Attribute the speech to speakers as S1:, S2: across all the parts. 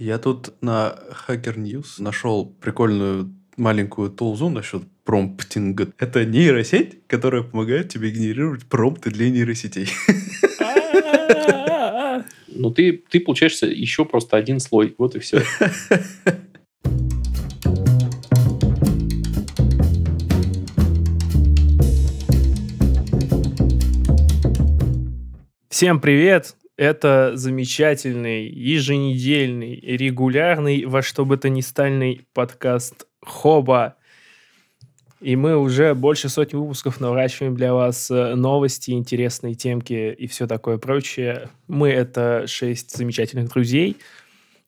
S1: Я тут на Hacker News нашел прикольную маленькую тулзу насчет промптинга. Это нейросеть, которая помогает тебе генерировать промпты для нейросетей.
S2: Ну, ты, ты получаешься еще просто один слой. Вот и все.
S3: Всем привет! Это замечательный, еженедельный, регулярный, во что бы то ни стальный подкаст Хоба. И мы уже больше сотни выпусков наворачиваем для вас э, новости, интересные темки и все такое прочее. Мы — это шесть замечательных друзей,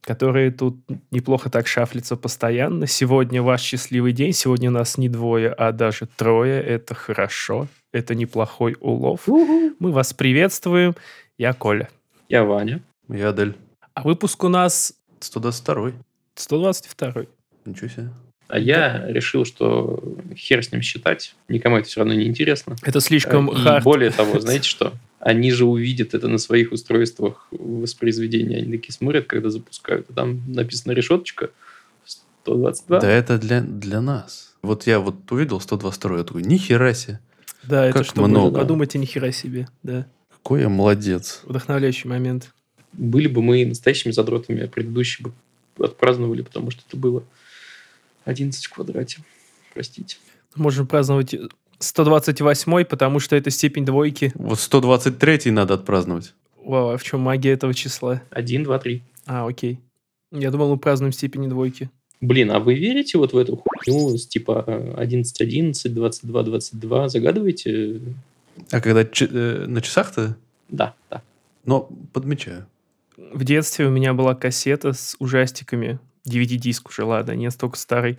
S3: которые тут неплохо так шафлятся постоянно. Сегодня ваш счастливый день. Сегодня нас не двое, а даже трое. Это хорошо. Это неплохой улов. Мы вас приветствуем. Я Коля.
S2: Я Ваня.
S1: Я Адель.
S3: А выпуск у нас
S1: 122
S3: 122
S1: Ничего себе.
S2: А я решил, что хер с ним считать. Никому это все равно не интересно.
S3: Это слишком
S2: И
S3: хард.
S2: более того, знаете что? Они же увидят это на своих устройствах воспроизведения. Они такие смотрят, когда запускают. а Там написана решеточка 122.
S1: Да это для, для нас. Вот я вот увидел 122 я такой, нихера себе.
S3: Да, это
S1: Как
S3: чтобы
S1: много.
S3: подумать, и нихера себе. Да.
S1: Какой я молодец.
S3: Вдохновляющий момент.
S2: Были бы мы настоящими задротами, а предыдущие бы отпраздновали, потому что это было 11 в квадрате. Простите.
S3: Можем праздновать 128 потому что это степень двойки.
S1: Вот 123 надо отпраздновать.
S3: Вау, а в чем магия этого числа?
S2: 1, 2, 3.
S3: А, окей. Я думал, мы празднуем степени двойки.
S2: Блин, а вы верите вот в эту хуйню с типа 11, 11, 22, 22? Загадываете?
S1: А когда ч- э, на часах-то?
S2: Да, да.
S1: Но подмечаю.
S3: В детстве у меня была кассета с ужастиками. DVD-диск уже, ладно, не столько старый.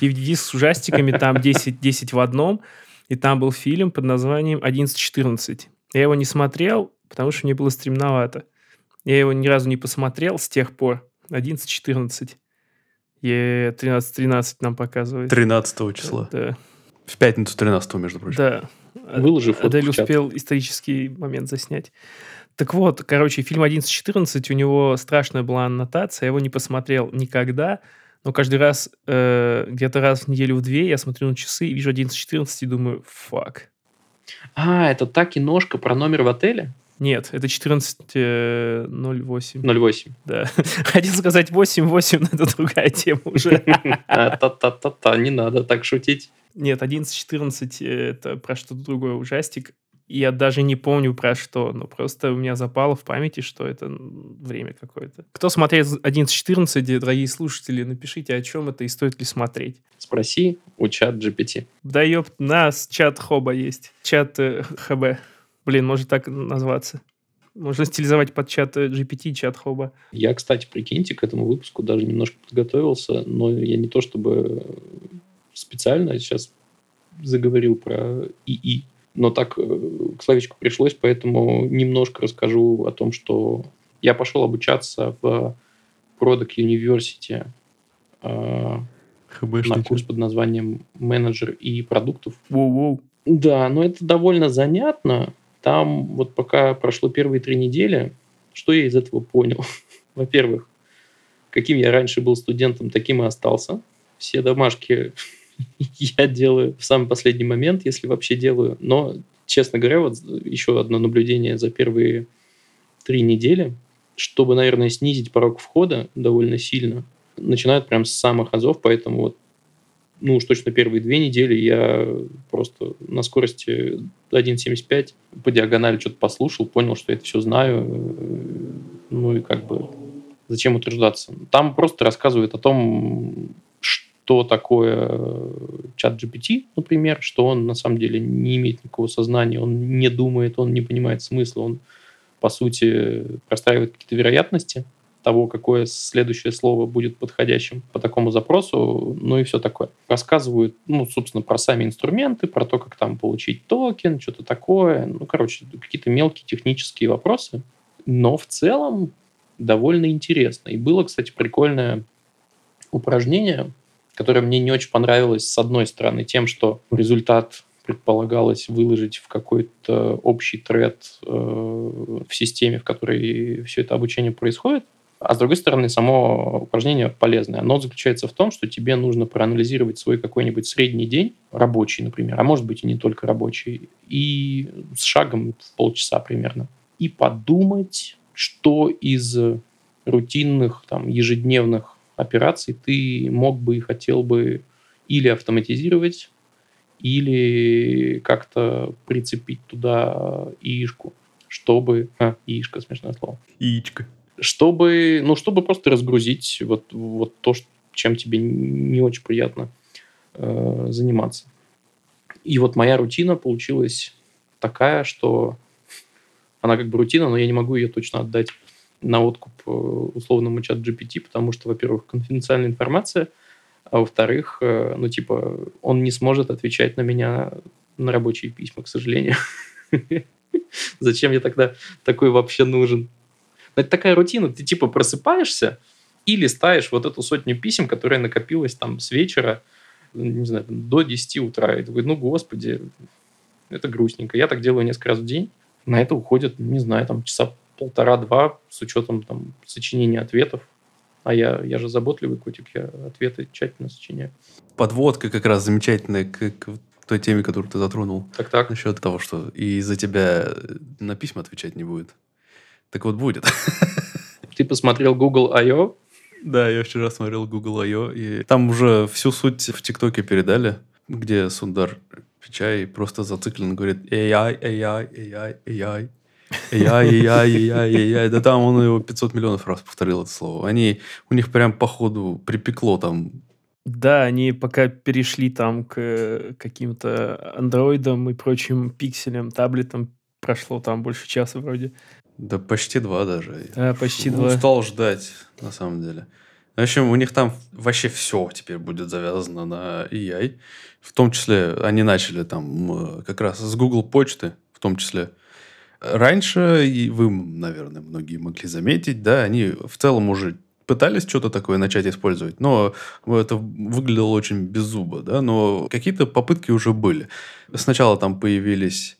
S3: DVD-диск с ужастиками, там 10, 10 в одном. И там был фильм под названием «11.14». Я его не смотрел, потому что мне было стремновато. Я его ни разу не посмотрел с тех пор. 11.14. И 13.13 нам показывает.
S1: 13 числа.
S3: Да.
S1: В пятницу 13 между прочим.
S3: Да.
S2: Выложи фотку
S3: Адель успел исторический момент заснять. Так вот, короче, фильм 11.14, у него страшная была аннотация, я его не посмотрел никогда, но каждый раз, э, где-то раз в неделю в две, я смотрю на часы и вижу 11.14 и думаю, фак.
S2: А, это та киношка про номер в отеле?
S3: Нет, это 14.08.
S2: 08.
S3: Да. Хотел сказать 8.8, но это другая тема уже.
S2: А, Та-та-та-та, не надо так шутить.
S3: Нет, 11.14 это про что-то другое, ужастик. Я даже не помню про что, но просто у меня запало в памяти, что это время какое-то. Кто смотрел 11.14, дорогие слушатели, напишите, о чем это и стоит ли смотреть.
S2: Спроси у чат GPT.
S3: Да ёп, нас чат Хоба есть. Чат э, ХБ. Блин, может так назваться. Можно стилизовать под чат э, GPT чат Хоба.
S2: Я, кстати, прикиньте, к этому выпуску даже немножко подготовился, но я не то чтобы специально сейчас заговорил про ИИ, но так э, к словечку пришлось, поэтому немножко расскажу о том, что я пошел обучаться в Product University э, на курс под названием «Менеджер и продуктов».
S3: Воу-воу.
S2: Да, но это довольно занятно. Там вот пока прошло первые три недели, что я из этого понял? Во-первых, каким я раньше был студентом, таким и остался. Все домашки я делаю в самый последний момент, если вообще делаю. Но, честно говоря, вот еще одно наблюдение за первые три недели, чтобы, наверное, снизить порог входа довольно сильно, начинают прям с самых азов, поэтому вот ну уж точно первые две недели я просто на скорости 1.75 по диагонали что-то послушал, понял, что я это все знаю. э, Ну и как бы зачем утверждаться. Там просто рассказывают о том, что такое э, чат GPT, например, что он на самом деле не имеет никакого сознания, он не думает, он не понимает смысла, он по сути простраивает какие-то вероятности того, какое следующее слово будет подходящим по такому запросу, ну и все такое. Рассказывают, ну, собственно, про сами инструменты, про то, как там получить токен, что-то такое. Ну, короче, какие-то мелкие технические вопросы. Но в целом довольно интересно. И было, кстати, прикольное упражнение, которое мне не очень понравилось, с одной стороны, тем, что результат предполагалось выложить в какой-то общий тред э, в системе, в которой все это обучение происходит. А с другой стороны, само упражнение полезное. Оно заключается в том, что тебе нужно проанализировать свой какой-нибудь средний день, рабочий, например, а может быть и не только рабочий, и с шагом в полчаса примерно. И подумать, что из рутинных, там, ежедневных операций ты мог бы и хотел бы или автоматизировать, или как-то прицепить туда яишку, чтобы... А, яишка, смешное слово.
S1: Яичко.
S2: Чтобы, ну, чтобы просто разгрузить вот, вот то, чем тебе не очень приятно э, заниматься. И вот моя рутина получилась такая, что она как бы рутина, но я не могу ее точно отдать на откуп э, условному чат GPT, потому что, во-первых, конфиденциальная информация, а во-вторых, э, ну, типа, он не сможет отвечать на меня на рабочие письма, к сожалению. Зачем я тогда такой вообще нужен? Это такая рутина. Ты типа просыпаешься и листаешь вот эту сотню писем, которая накопилась там с вечера, не знаю, до 10 утра. И ты такой, ну, господи, это грустненько. Я так делаю несколько раз в день. На это уходит, не знаю, там часа полтора-два с учетом там сочинения ответов. А я, я же заботливый котик, я ответы тщательно сочиняю.
S1: Подводка как раз замечательная к, к той теме, которую ты затронул.
S2: Так-так.
S1: Насчет того, что и за тебя на письма отвечать не будет. Так вот будет.
S2: Ты посмотрел Google I.O.?
S1: Да, я вчера смотрел Google I.O. И там уже всю суть в ТикТоке передали, где Сундар Пичай просто зациклен, говорит AI, AI, AI, AI. AI, AI, AI, AI. Да там он его 500 миллионов раз повторил это слово. Они, у них прям по ходу припекло там
S3: да, они пока перешли там к каким-то андроидам и прочим пикселям, таблетам, прошло там больше часа вроде.
S1: Да почти два даже.
S3: Да, почти
S1: Ну,
S3: два.
S1: Устал ждать, на самом деле. В общем, у них там вообще все теперь будет завязано на AI. В том числе они начали там как раз с Google почты, в том числе. Раньше, и вы, наверное, многие могли заметить, да, они в целом уже пытались что-то такое начать использовать, но это выглядело очень беззубо, да, но какие-то попытки уже были. Сначала там появились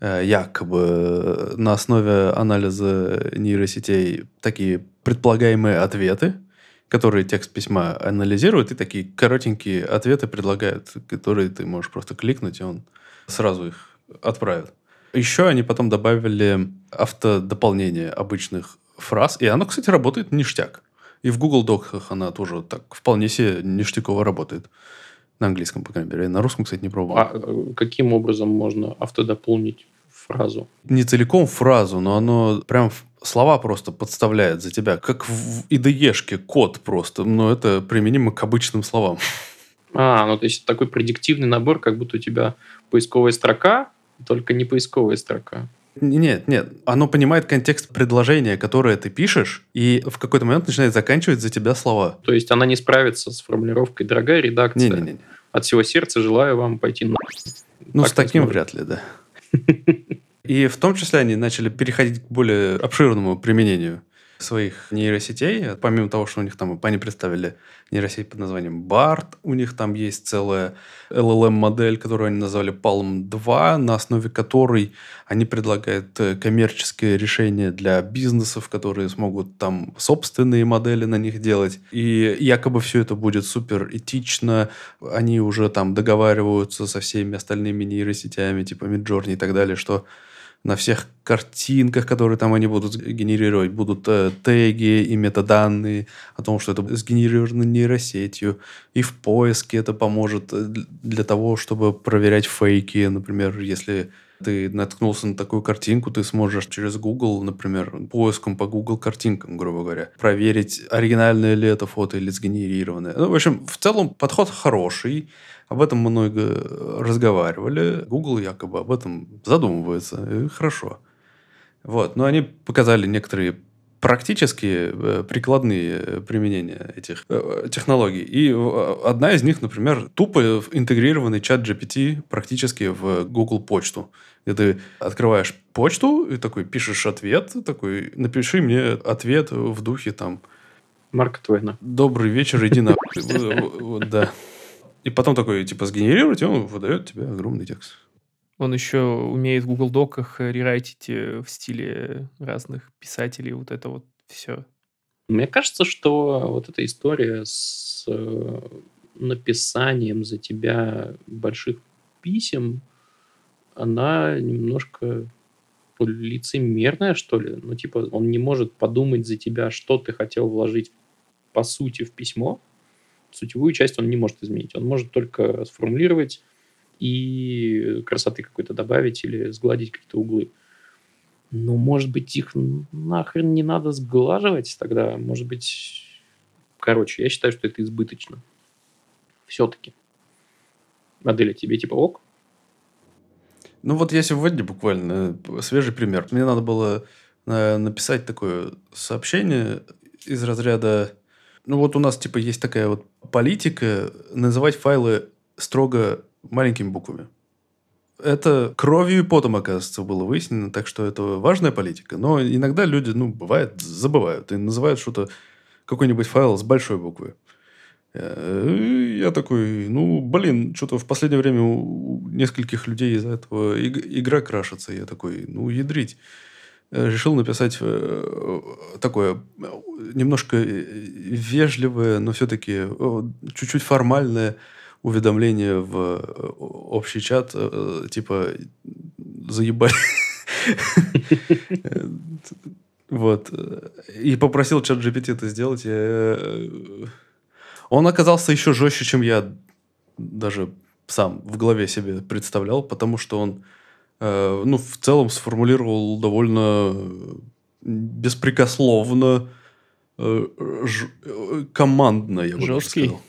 S1: якобы на основе анализа нейросетей такие предполагаемые ответы, которые текст письма анализируют, и такие коротенькие ответы предлагают, которые ты можешь просто кликнуть, и он сразу их отправит. Еще они потом добавили автодополнение обычных фраз, и оно, кстати, работает ништяк. И в Google Docs она тоже так вполне себе ништяково работает. На английском, по крайней мере. На русском, кстати, не пробовал.
S2: А э, каким образом можно автодополнить фразу?
S1: Не целиком фразу, но оно прям слова просто подставляет за тебя. Как в IDE-шке код просто. Но это применимо к обычным словам.
S2: А, ну то есть такой предиктивный набор, как будто у тебя поисковая строка, только не поисковая строка.
S1: Нет, нет. Оно понимает контекст предложения, которое ты пишешь, и в какой-то момент начинает заканчивать за тебя слова.
S2: То есть она не справится с формулировкой «Дорогая редакция,
S1: Не-не-не.
S2: от всего сердца желаю вам пойти на...»
S1: Ну,
S2: Так
S1: с
S2: не
S1: таким вряд ли, да. И в том числе они начали переходить к более обширному применению своих нейросетей. Помимо того, что у них там, они представили нейросеть под названием BART, у них там есть целая LLM-модель, которую они назвали Palm 2, на основе которой они предлагают э, коммерческое решение для бизнесов, которые смогут там собственные модели на них делать. И якобы все это будет супер этично. Они уже там договариваются со всеми остальными нейросетями, типа Midjourney и так далее, что на всех картинках, которые там они будут генерировать, будут э, теги и метаданные о том, что это сгенерировано нейросетью. И в поиске это поможет э, для того, чтобы проверять фейки. Например, если ты наткнулся на такую картинку, ты сможешь через Google, например, поиском по Google картинкам, грубо говоря, проверить, оригинальное ли это фото или сгенерированное. Ну, в общем, в целом подход хороший. Об этом много разговаривали. Google якобы об этом задумывается. И хорошо. Вот. Но они показали некоторые практические, э, прикладные э, применения этих э, технологий. И одна из них, например, тупо интегрированный чат GPT практически в Google почту. Где ты открываешь почту и такой пишешь ответ, такой, напиши мне ответ в духе там
S2: Марка Твена.
S1: «Добрый вечер, иди на...» Да. И потом такой, типа, сгенерировать, и он выдает тебе огромный текст.
S3: Он еще умеет в Google Доках рерайтить э, в стиле разных писателей. Вот это вот все.
S2: Мне кажется, что вот эта история с э, написанием за тебя больших писем, она немножко лицемерная, что ли. Ну, типа, он не может подумать за тебя, что ты хотел вложить по сути в письмо. Сутевую часть он не может изменить. Он может только сформулировать и красоты какой-то добавить или сгладить какие-то углы. Ну, может быть, их нахрен не надо сглаживать тогда. Может быть... Короче, я считаю, что это избыточно. Все-таки. Модель тебе типа ок?
S1: Ну вот я сегодня буквально э, свежий пример. Мне надо было э, написать такое сообщение из разряда... Ну вот у нас типа есть такая вот политика называть файлы строго маленькими буквами. Это кровью и потом, оказывается, было выяснено, так что это важная политика. Но иногда люди, ну, бывает, забывают и называют что-то, какой-нибудь файл с большой буквы. Э, я такой, ну, блин, что-то в последнее время у нескольких людей из-за этого игра крашится. Я такой, ну, ядрить. Э, решил написать э, такое немножко вежливое, но все-таки чуть-чуть формальное уведомление в общий чат, типа, заебали. Вот. И попросил чат GPT это сделать. Он оказался еще жестче, чем я даже сам в голове себе представлял, потому что он, э, ну, в целом сформулировал довольно беспрекословно, э, э, командно, я бы Жесткий. сказал.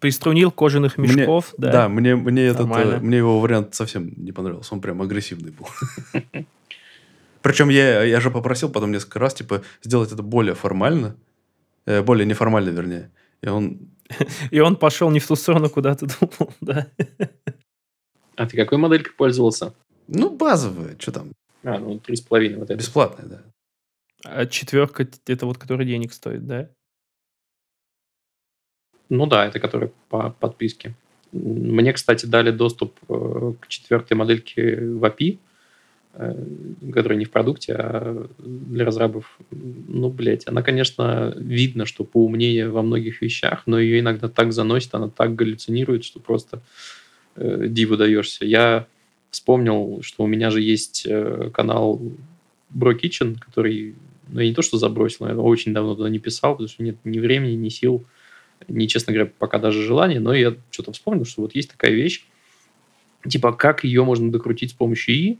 S3: Приструнил кожаных мешков,
S1: мне, да. Да, мне, мне, этот, э, мне его вариант совсем не понравился. Он прям агрессивный был. Причем я, я же попросил потом несколько раз, типа, сделать это более формально, э, более неформально, вернее. И он...
S3: И он пошел не в ту сторону, куда ты думал, да.
S2: А ты какой моделькой пользовался?
S1: Ну, базовая, что там?
S2: А, ну, три с половиной вот это.
S1: Бесплатная, да.
S3: А четверка, это вот, который денег стоит, да?
S2: Ну да, это который по подписке. Мне, кстати, дали доступ э, к четвертой модельке в API. Э, которая не в продукте, а для разрабов, ну, блядь, она, конечно, видно, что поумнее во многих вещах, но ее иногда так заносит, она так галлюцинирует, что просто э, диву даешься. Я вспомнил, что у меня же есть канал Bro Kitchen, который, ну, я не то что забросил, я очень давно туда не писал, потому что нет ни времени, ни сил, ни, честно говоря, пока даже желания, но я что-то вспомнил, что вот есть такая вещь, типа, как ее можно докрутить с помощью ИИ,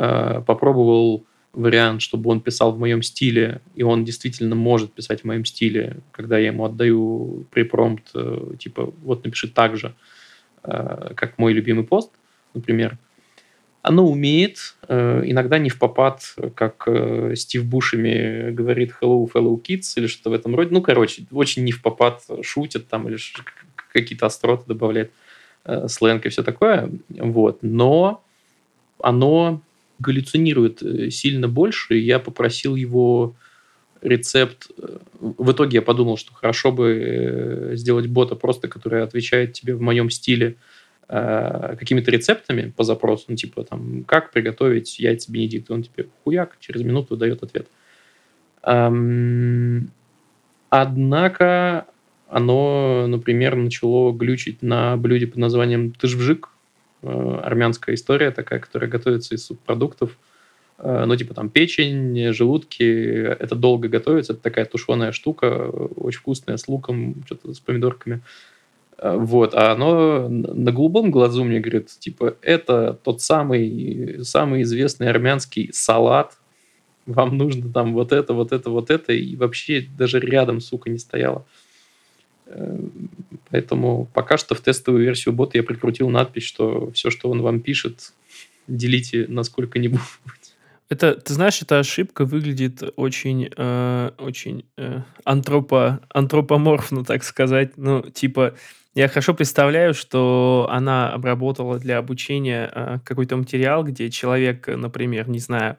S2: Э, попробовал вариант, чтобы он писал в моем стиле, и он действительно может писать в моем стиле, когда я ему отдаю припромпт, э, типа, вот напиши так же, э, как мой любимый пост, например. Оно умеет, иногда не в попад, как Стив Бушами говорит hello, fellow kids, или что-то в этом роде. Ну, короче, очень не в попад шутит там, или какие-то остроты добавляет, сленг и все такое. Вот. Но оно галлюцинирует э, сильно больше, я попросил его рецепт. Э, в итоге я подумал, что хорошо бы э, сделать бота просто, который отвечает тебе в моем стиле какими-то рецептами по запросу, ну, типа, там, как приготовить яйца бенедикт, он тебе хуяк, через минуту дает ответ. Однако оно, например, начало глючить на блюде под названием тыжвжик, Э, армянская история такая, которая готовится из субпродуктов. Э, ну, типа там печень, желудки. Это долго готовится. Это такая тушеная штука, очень вкусная, с луком, что-то с помидорками. Э, вот, а оно на голубом глазу мне говорит, типа, это тот самый, самый известный армянский салат, вам нужно там вот это, вот это, вот это, и вообще даже рядом, сука, не стояло. Поэтому пока что в тестовую версию бота я прикрутил надпись, что все, что он вам пишет, делите насколько-нибудь.
S3: Это, ты знаешь, эта ошибка выглядит очень, э, очень э, антропо, антропоморфно, так сказать. Ну, типа, я хорошо представляю, что она обработала для обучения э, какой-то материал, где человек, например, не знаю,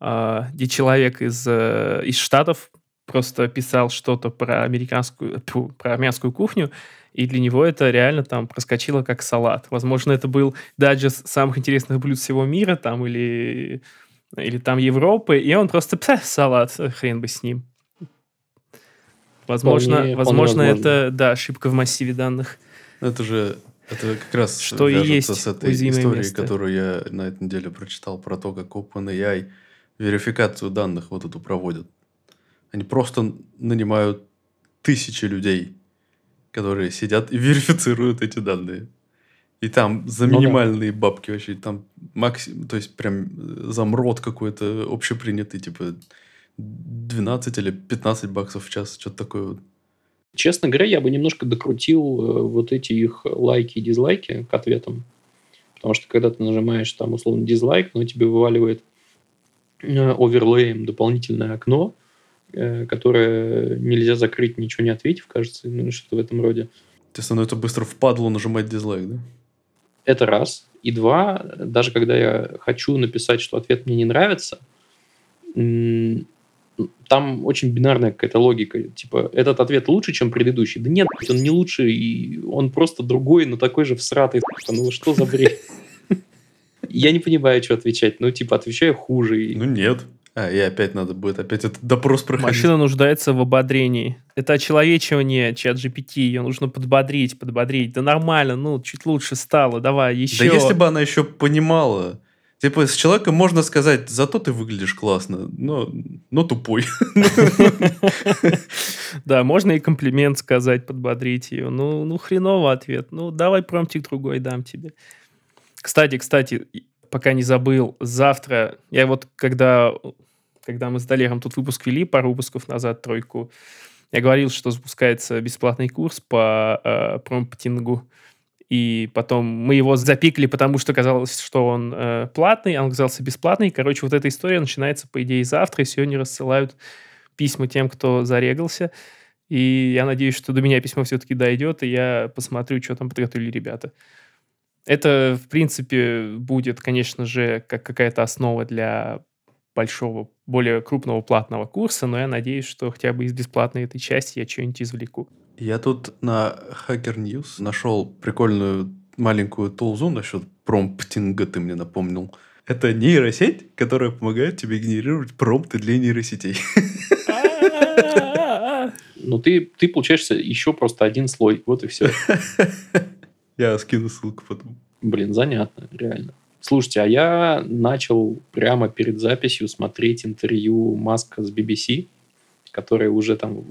S3: э, где человек из, э, из Штатов просто писал что-то про американскую, тьфу, про армянскую кухню, и для него это реально там проскочило как салат. Возможно, это был даджест самых интересных блюд всего мира там или, или там Европы, и он просто салат, хрен бы с ним. Возможно,
S2: Вполне-
S3: возможно
S2: вполне возможно.
S3: это, да, ошибка в массиве данных.
S1: Это же это как раз
S3: Что и есть
S1: с этой историей,
S3: место.
S1: которую я на этой неделе прочитал про то, как OpenAI верификацию данных вот эту проводят. Они просто нанимают тысячи людей, которые сидят и верифицируют эти данные. И там за
S2: Ну да.
S1: минимальные бабки вообще, там максимум, то есть прям э, замрот какой-то общепринятый, типа 12 или 15 баксов в час, что-то такое вот.
S2: Честно говоря, я бы немножко докрутил э, вот эти их лайки и дизлайки к ответам. Потому что когда ты нажимаешь там условно дизлайк, но тебе вываливает э, оверлеем дополнительное окно, которое нельзя закрыть, ничего не ответив, кажется, ну, что-то в этом роде.
S1: Тебе становится быстро впадло нажимать дизлайк, да?
S2: Это раз. И два, даже когда я хочу написать, что ответ мне не нравится, там очень бинарная какая-то логика. Типа, этот ответ лучше, чем предыдущий. Да нет, он не лучше, и он просто другой, но такой же всратый. Ну что за бред? Я не понимаю, что отвечать. Ну, типа, отвечаю хуже.
S1: Ну нет. А, и опять надо будет опять этот допрос проходить.
S3: Машина нуждается в ободрении. Это очеловечивание чат GPT. Ее нужно подбодрить, подбодрить. Да нормально, ну, чуть лучше стало. Давай, еще.
S1: Да если бы она еще понимала. Типа, с человеком можно сказать, зато ты выглядишь классно, но, но тупой.
S3: Да, можно и комплимент сказать, подбодрить ее. Ну, ну хреново ответ. Ну, давай промптик другой дам тебе. Кстати, кстати, пока не забыл, завтра, я вот когда, когда мы с Далером тут выпуск вели, пару выпусков назад, тройку, я говорил, что запускается бесплатный курс по э, промптингу. И потом мы его запикали, потому что казалось, что он э, платный, а он оказался бесплатный. Короче, вот эта история начинается, по идее, завтра, и сегодня рассылают письма тем, кто зарегался. И я надеюсь, что до меня письмо все-таки дойдет, и я посмотрю, что там подготовили ребята. Это, в принципе, будет, конечно же, как какая-то основа для большого, более крупного платного курса, но я надеюсь, что хотя бы из бесплатной этой части я что-нибудь извлеку.
S1: Я тут на Hacker News нашел прикольную маленькую тулзу насчет промптинга, ты мне напомнил. Это нейросеть, которая помогает тебе генерировать промпты для нейросетей.
S2: Ну, ты, ты получаешься еще просто один слой. Вот и все.
S1: Я скину ссылку потом.
S2: Блин, занятно, реально. Слушайте, а я начал прямо перед записью смотреть интервью Маска с BBC, которые уже там э,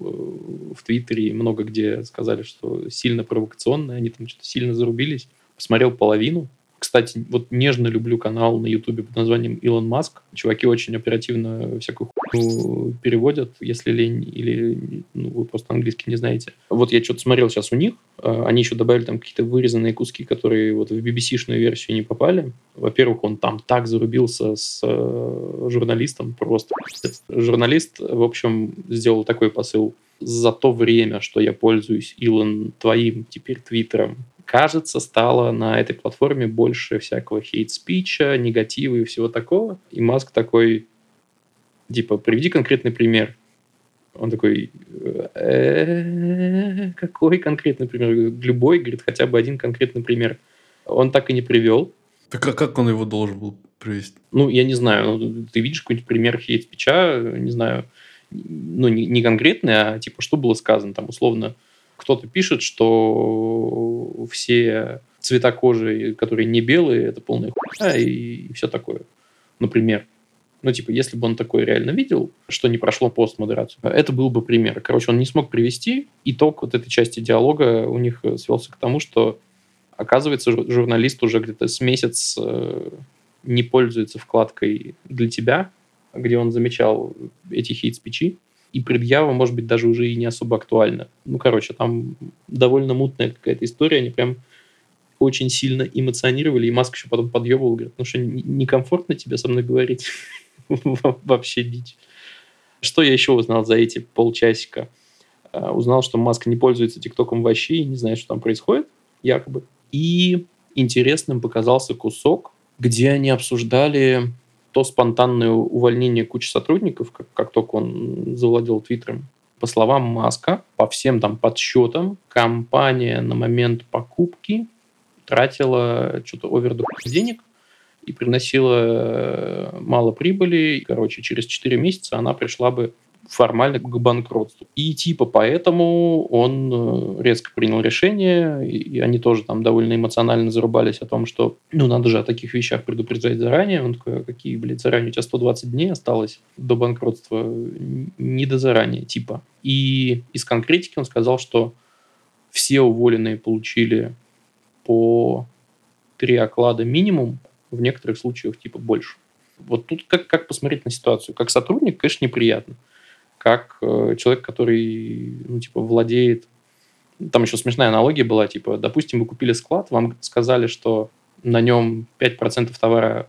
S2: в Твиттере много где сказали, что сильно провокационные, они там что-то сильно зарубились. Посмотрел половину. Кстати, вот нежно люблю канал на Ютубе под названием Илон Маск. Чуваки очень оперативно всякую хуйню переводят, если лень, или ну, вы просто английский не знаете. Вот я что-то смотрел сейчас у них. э, Они еще добавили там какие-то вырезанные куски, которые вот в BBC-шную версию не попали. Во-первых, он там так зарубился с э, журналистом просто. Журналист, в общем, сделал такой посыл. За то время, что я пользуюсь, Илон, твоим теперь твиттером, кажется, стало на этой платформе больше всякого хейт-спича, негатива и всего такого. И Маск такой, типа, приведи конкретный пример. Он такой, «Э, какой конкретный пример? Любой, говорит, хотя бы один конкретный пример. Он так и не привел.
S1: Так а как он его должен был привести?
S2: Ну, я не знаю, ну, ты видишь какой-нибудь пример хейт-спича, не знаю, ну, не, не конкретный, а типа, что было сказано, там, условно, кто-то пишет, что все цвета кожи, которые не белые, это полная хуйня и все такое. Например. Ну, типа, если бы он такое реально видел, что не прошло постмодерацию, это был бы пример. Короче, он не смог привести. Итог вот этой части диалога у них э, свелся к тому, что, оказывается, жур- журналист уже где-то с месяц э, не пользуется вкладкой «Для тебя», где он замечал эти хейт-спичи, и предъява, может быть, даже уже и не особо актуальна. Ну, короче, там довольно мутная какая-то история, они прям очень сильно эмоционировали, и Маск еще потом подъебывал, говорит, ну что, не- некомфортно тебе со мной говорить? Во- Вообще дичь. Что я еще узнал за эти полчасика? А, Узнал, что Маск не пользуется ТикТоком вообще и не знает, что там происходит, якобы. И интересным показался кусок, где они обсуждали то спонтанное увольнение кучи сотрудников, как, как только он завладел Твиттером. По словам Маска, по всем там подсчетам, компания на момент покупки тратила что-то овер до хуя денег и приносила э, мало прибыли. Короче, через 4 месяца она пришла бы формально к банкротству. И типа поэтому он э, резко принял решение, и они тоже там довольно эмоционально зарубались о том, что ну надо же о таких вещах предупреждать заранее. Он такой, а какие, блядь, заранее? У тебя 120 дней осталось до банкротства. Не до заранее, типа. И из конкретики он сказал, что все уволенные получили по три оклада минимум, в некоторых случаях типа больше. Вот тут как, как посмотреть на ситуацию? Как сотрудник, конечно, неприятно как э, человек, который, ну, типа, владеет... Там еще смешная аналогия была, типа, допустим, вы купили склад, вам сказали, что на нем 5% товара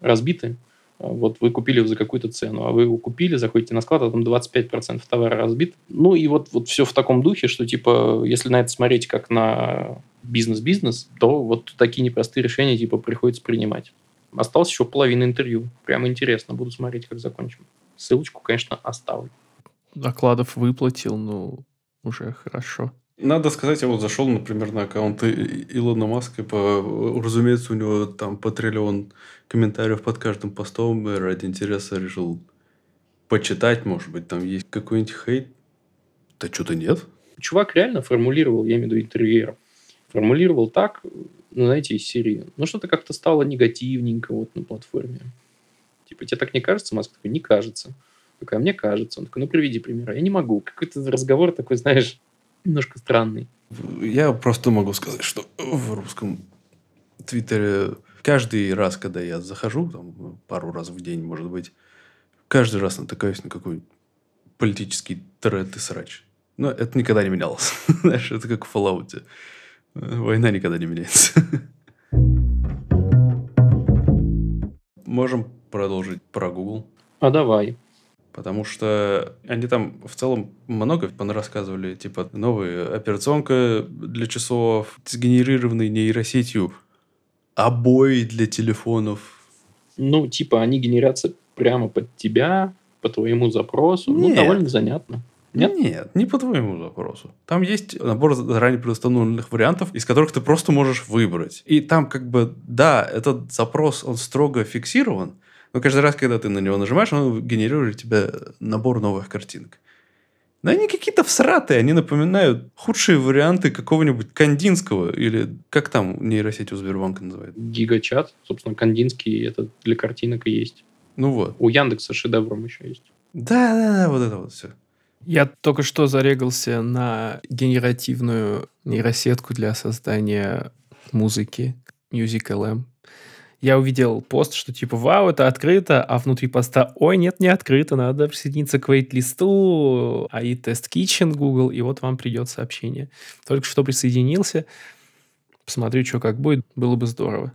S2: разбиты, вот вы купили его за какую-то цену, а вы его купили, заходите на склад, а там 25% товара разбит. Ну и вот, вот все в таком духе, что типа, если на это смотреть как на бизнес-бизнес, то вот такие непростые решения типа приходится принимать. Осталось еще половина интервью. Прямо интересно. Буду смотреть, как закончим. Ссылочку, конечно, оставлю
S3: окладов выплатил, ну, уже хорошо.
S1: Надо сказать, я вот зашел, например, на аккаунт Илона Маска, по, разумеется, у него там по триллион комментариев под каждым постом, и ради интереса решил почитать, может быть, там есть какой-нибудь хейт. Да что-то нет.
S2: Чувак реально формулировал, я имею в виду интервьюера, формулировал так, ну, знаете, из серии, ну, что-то как-то стало негативненько вот на платформе. Типа, тебе так не кажется? Маск такой, не кажется такая, мне кажется. Он такой, ну, приведи пример. Я не могу. Какой-то разговор такой, знаешь, немножко странный.
S1: Я просто могу сказать, что в русском твиттере каждый раз, когда я захожу, там, пару раз в день, может быть, каждый раз натыкаюсь на какой политический тред и срач. Но это никогда не менялось. Знаешь, это как в Fallout. Война никогда не меняется. Можем продолжить про Google.
S2: А давай.
S1: Потому что они там в целом много рассказывали, типа новая операционка для часов, сгенерированный нейросетью, обои для телефонов.
S2: Ну, типа они генерятся прямо под тебя, по твоему запросу. Ну, Нет. Ну, довольно занятно.
S1: Нет? Нет, не по твоему запросу. Там есть набор заранее предустановленных вариантов, из которых ты просто можешь выбрать. И там как бы, да, этот запрос, он строго фиксирован, но каждый раз, когда ты на него нажимаешь, он генерирует тебе набор новых картинок. Но они какие-то всратые, они напоминают худшие варианты какого-нибудь Кандинского, или как там нейросеть у Сбербанка называют?
S2: Гигачат. Собственно, Кандинский это для картинок и есть.
S1: Ну вот.
S2: У Яндекса шедевром еще есть.
S1: Да, да, да, вот это вот все.
S3: Я только что зарегался на генеративную нейросетку для создания музыки Music.lm я увидел пост, что типа, вау, это открыто, а внутри поста, ой, нет, не открыто, надо присоединиться к вейт-листу, а и тест Kitchen Google, и вот вам придет сообщение. Только что присоединился, посмотрю, что как будет, было бы здорово.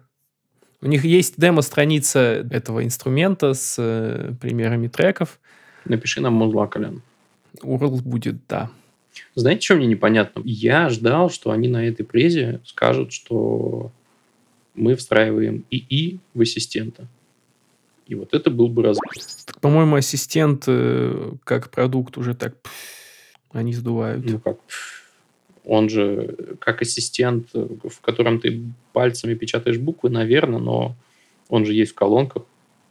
S3: У них есть демо-страница этого инструмента с э, примерами треков.
S2: Напиши нам музла, Колян.
S3: URL будет, да.
S2: Знаете, что мне непонятно? Я ждал, что они на этой презе скажут, что мы встраиваем ИИ в ассистента. И вот это был бы раз.
S3: По-моему, ассистент э, как продукт уже так они сдувают.
S2: Ну как? Он же как ассистент, в котором ты пальцами печатаешь буквы, наверное, но он же есть в колонках,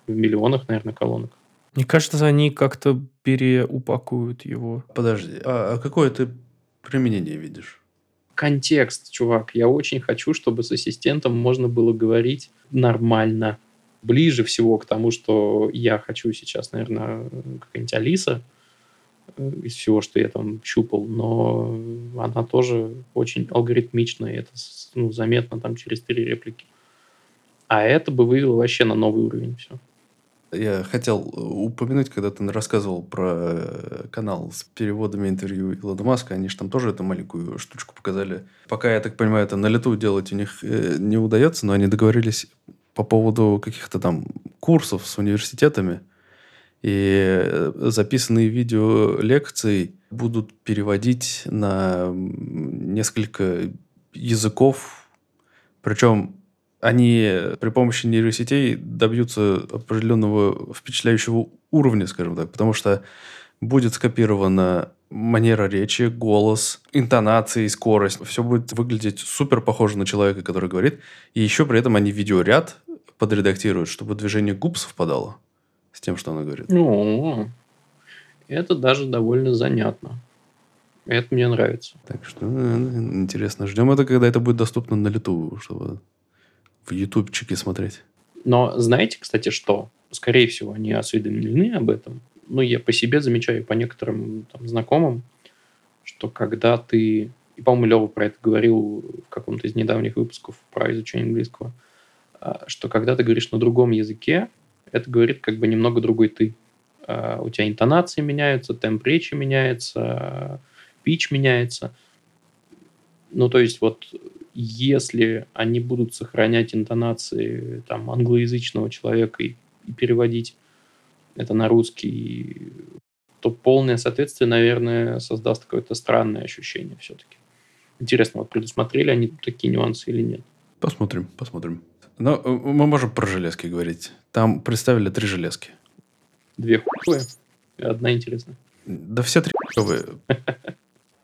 S2: в миллионах, наверное, колонок.
S3: Мне кажется, они как-то переупакуют его.
S1: Подожди, а, а какое ты применение видишь?
S2: Контекст, чувак. Я очень хочу, чтобы с ассистентом можно было говорить нормально. Ближе всего к тому, что я хочу сейчас, наверное, какая-нибудь Алиса э, из всего, что я там щупал, но она тоже очень алгоритмичная, это ну, заметно там через три реплики. А это бы вывело вообще на новый уровень все.
S1: Я хотел э, упомянуть, когда ты рассказывал про э, канал с переводами интервью Илона Маска, они же там тоже эту маленькую штучку показали. Пока, я так понимаю, это на лету делать у них э, не удается, но они договорились по поводу каких-то там курсов с университетами. И записанные видео лекций будут переводить на несколько языков. Причем они при помощи нейросетей добьются определенного впечатляющего уровня, скажем так, потому что будет скопирована манера речи, голос, интонации, скорость. Все будет выглядеть супер похоже на человека, который говорит. И еще при этом они видеоряд подредактируют, чтобы движение губ совпадало с тем, что она говорит.
S2: Ну, Это даже довольно занятно. Это мне нравится.
S1: Так что э, интересно. Ждем это, когда это будет доступно на лету, чтобы в ютубчике смотреть.
S2: Но знаете, кстати, что? Скорее всего, они осведомлены об этом. Ну, я по себе замечаю, по некоторым там, знакомым, что когда ты... И, по-моему, Лева про это говорил в каком-то из недавних выпусков про изучение английского, а, что когда ты говоришь на другом языке, это говорит как бы немного другой ты. А, у тебя интонации меняются, темп речи меняется, пич меняется. Ну, то есть вот если они будут сохранять интонации там, англоязычного человека и, и переводить это на русский, то полное соответствие, наверное, создаст какое-то странное ощущение все-таки. Интересно, вот предусмотрели они такие нюансы или нет?
S1: Посмотрим, посмотрим. Но э, мы можем про железки говорить. Там представили три железки.
S2: Две хуевые, одна интересная.
S1: Да все три хуевые.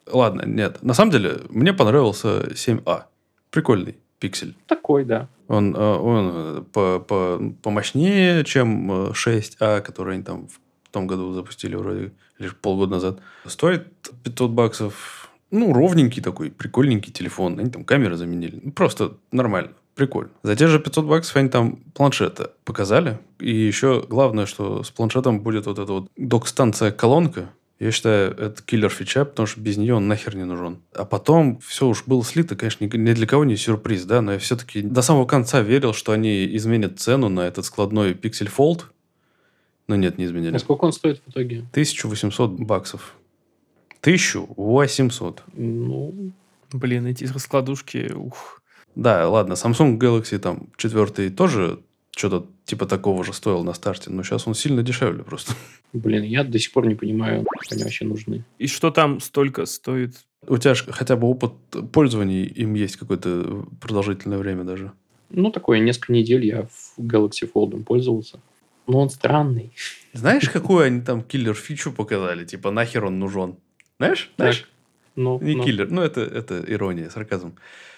S1: Ладно, нет. На самом деле, мне понравился 7А. Прикольный пиксель.
S2: Такой, да.
S1: Он, э, он э, по, по, помощнее, чем 6А, который они там в том году запустили вроде лишь полгода назад. Стоит 500 баксов. Ну, ровненький такой, прикольненький телефон. Они там камеры заменили. Ну, просто нормально. Прикольно. За те же 500 баксов они там планшета показали. И еще главное, что с планшетом будет вот эта вот док-станция-колонка, я считаю, это киллер фича, потому что без нее он нахер не нужен. А потом все уж было слито, конечно, ни для кого не сюрприз, да, но я все-таки до самого конца верил, что они изменят цену на этот складной Pixel Fold. Но нет, не изменили.
S2: А сколько он стоит в итоге?
S1: 1800 баксов. 1800.
S2: Ну,
S3: Блин, эти раскладушки, ух.
S1: Да, ладно, Samsung Galaxy там четвертый тоже что-то типа такого же стоил на старте, но сейчас он сильно дешевле просто.
S2: блин, я до сих пор не понимаю, как они вообще нужны.
S3: И что там столько стоит?
S1: У тебя же хотя бы опыт пользования им есть какое-то продолжительное время даже.
S2: Ну, такое, несколько недель я в Galaxy Fold пользовался. Но он странный.
S1: Знаешь, какую они там киллер-фичу показали? Типа, нахер он нужен? Знаешь? Знаешь?
S2: Ну,
S1: Не
S2: ну.
S1: киллер. Ну, это, это ирония, сарказм.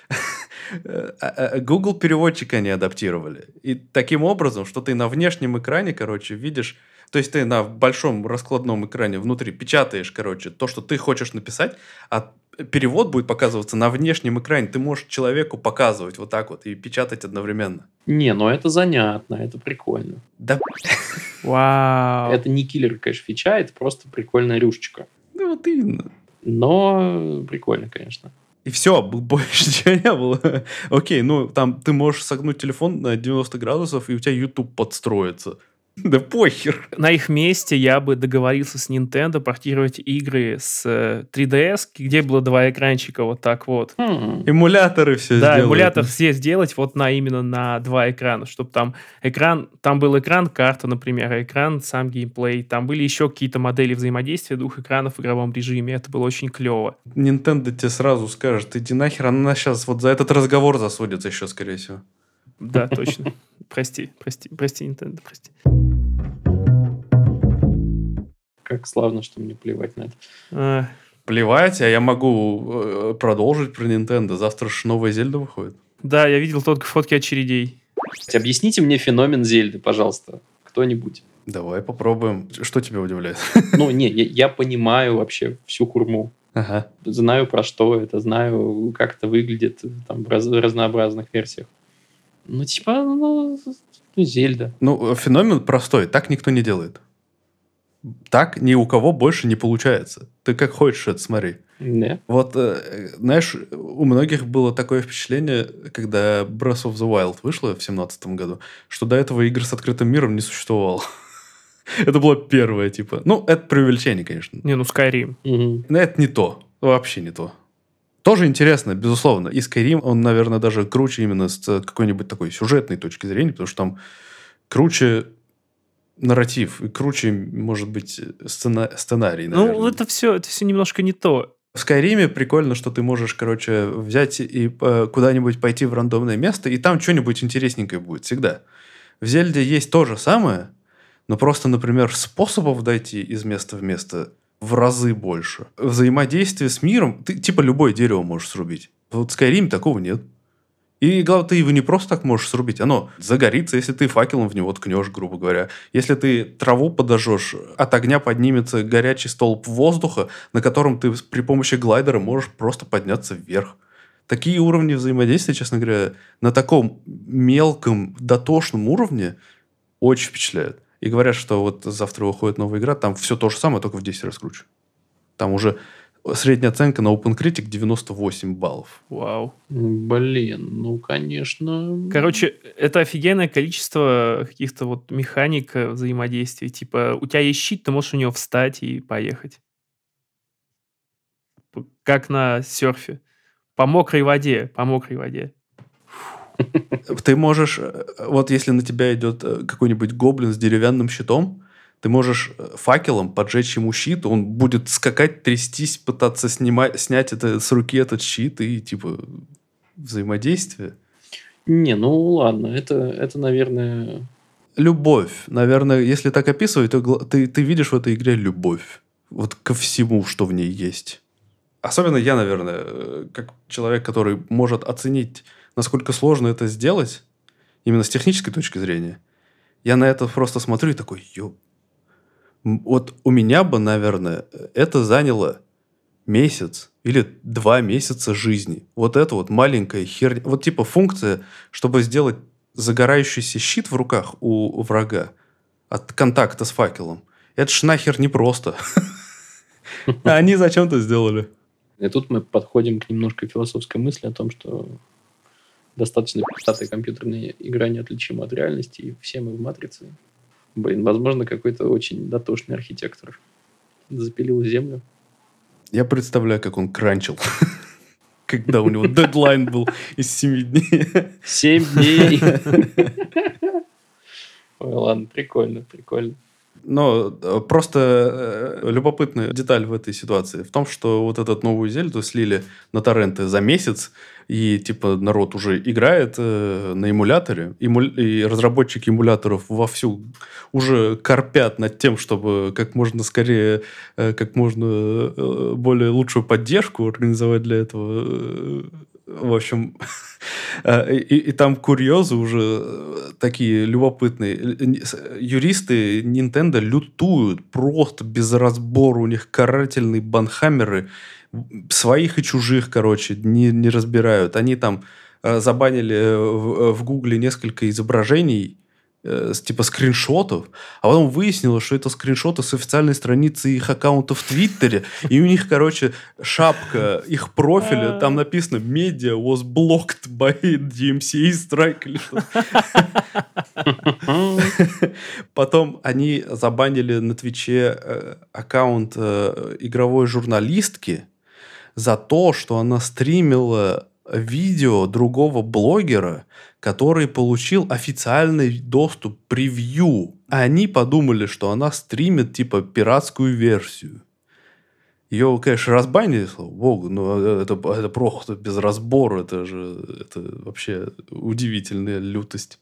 S1: А, а, Google переводчик они адаптировали. И таким образом, что ты на внешнем экране, короче, видишь... То есть ты на большом раскладном экране внутри печатаешь, короче, то, что ты хочешь написать, а перевод будет показываться на внешнем экране. Ты можешь человеку показывать вот так вот и печатать одновременно.
S2: Не, ну это занятно, это прикольно.
S1: Да,
S3: Вау.
S2: Это не киллер, конечно, фича, это просто прикольная рюшечка.
S1: ну вот именно.
S2: Но прикольно, конечно.
S1: И все, больше ничего не было. Окей, ну там ты можешь согнуть телефон на 90 градусов, и у тебя YouTube подстроится. Да похер.
S3: На их месте я бы договорился с Nintendo портировать игры с э, 3DS, где было два экранчика вот так вот.
S2: Хм,
S1: Эмуляторы все
S3: да,
S1: сделают.
S3: эмулятор все сделать вот на именно на два экрана, чтобы там экран, там был экран карта, например, а экран сам геймплей, там были еще какие-то модели взаимодействия двух экранов в игровом режиме, это было очень клево.
S1: Nintendo тебе сразу скажет, иди нахер, она сейчас вот за этот разговор засудится еще, скорее всего.
S3: Да, точно. Прости, прости, прости, Nintendo, прости.
S2: как славно, что мне плевать на это.
S3: А,
S1: Плевать, а я могу э, продолжить про Nintendo. Завтра же новая Зельда выходит.
S3: Да, я видел только фотки очередей.
S2: Объясните мне феномен Зельды, пожалуйста, кто-нибудь.
S1: Давай попробуем. Что тебя удивляет?
S2: Ну, не, я, я понимаю вообще всю хурму.
S1: Ага.
S2: Знаю, про что это, знаю, как это выглядит там, в раз- разнообразных версиях. Ну, типа, ну, Зельда.
S1: Ну, феномен простой. Так никто не делает. Так ни у кого больше не получается. Ты как хочешь это смотри.
S2: Да.
S1: Вот, э, знаешь, у многих было такое впечатление, когда Breath of the Wild вышло в семнадцатом году, что до этого игр с открытым миром не существовало. Это было первое, типа. Ну, это преувеличение, конечно.
S3: Не, ну Skyrim.
S2: Мгм.
S1: Но это не то. Вообще не то. Тоже интересно, безусловно. И Skyrim, он, наверное, даже круче именно с какой-нибудь такой сюжетной точки зрения, потому что там круче нарратив, и круче, может быть, сцена- сценарий, наверное.
S3: Ну, это все, это все немножко не то.
S1: В Скайриме прикольно, что ты можешь, короче, взять и э, куда-нибудь пойти в рандомное место, и там что-нибудь интересненькое будет всегда. В Зельде есть то же самое, но просто, например, способов дойти из места в место в разы больше. Взаимодействие с миром, ты типа любое дерево можешь срубить. Вот в Skyrim такого нет. И главное, ты его не просто так можешь срубить, оно загорится, если ты факелом в него ткнешь, грубо говоря. Если ты траву подожжешь, от огня поднимется горячий столб воздуха, на котором ты при помощи глайдера можешь просто подняться вверх. Такие уровни взаимодействия, честно говоря, на таком мелком, дотошном уровне очень впечатляют. И говорят, что вот завтра выходит новая игра, там все то же самое, только в 10 раз круче. Там уже средняя оценка на OpenCritic 98 баллов.
S3: Вау.
S2: Блин, ну, конечно.
S3: Короче, это офигенное количество каких-то вот механик э, взаимодействия. Типа, у тебя есть щит, ты можешь у него встать и поехать. Как на серфе. По мокрой воде, по мокрой воде.
S1: Ты можешь, э, вот если на тебя идет э, какой-нибудь гоблин с деревянным щитом, ты можешь э, факелом поджечь ему щит, он будет скакать, трястись, пытаться снимать, снять это с руки этот щит и типа взаимодействие.
S2: Не, ну ладно, это, это, наверное...
S1: Любовь. Наверное, если так описывать, то ты, ты видишь в этой игре любовь. Вот ко всему, что в ней есть. Особенно я, наверное, как человек, который может оценить, насколько сложно это сделать, именно с технической точки зрения, я на это просто смотрю и такой, ё... Вот у меня бы, наверное, это заняло месяц или два месяца жизни. Вот это вот маленькая херня. Вот типа функция, чтобы сделать загорающийся щит в руках у врага от контакта с факелом. Это ж нахер непросто. А они зачем-то сделали.
S2: И тут мы подходим к немножко философской мысли о том, что достаточно пи***тая компьютерная игра неотличима от реальности, и все мы в матрице. Блин, возможно, какой-то очень дотошный архитектор запилил землю.
S1: Я представляю, как он кранчил. Когда у него дедлайн был из 7 дней.
S2: Семь дней. Ой, ладно, прикольно, прикольно.
S1: Но э, просто э, любопытная деталь в этой ситуации в том, что вот этот новую Зельду слили на торренты за месяц, и типа народ уже играет э, на эмуляторе, Эму- и разработчики эмуляторов вовсю уже корпят над тем, чтобы как можно скорее, э, как можно э, более лучшую поддержку организовать для этого. В общем, э, и, и там курьезы уже э, такие любопытные. Юристы Nintendo лютуют просто без разбора. У них карательные банхаммеры своих и чужих, короче, не, не разбирают. Они там э, забанили в, в Гугле несколько изображений, э, типа скриншотов, а потом выяснилось, что это скриншоты с официальной страницы их аккаунта в Твиттере, и у них, короче, шапка их профиля, там написано «Media was blocked by DMCA strike» или что Потом они забанили на Твиче э, аккаунт э, игровой журналистки за то, что она стримила видео другого блогера, который получил официальный доступ превью. А они подумали, что она стримит типа пиратскую версию. Ее, конечно, разбанили, слава богу, но это, это просто без разбора. Это же это вообще удивительная лютость.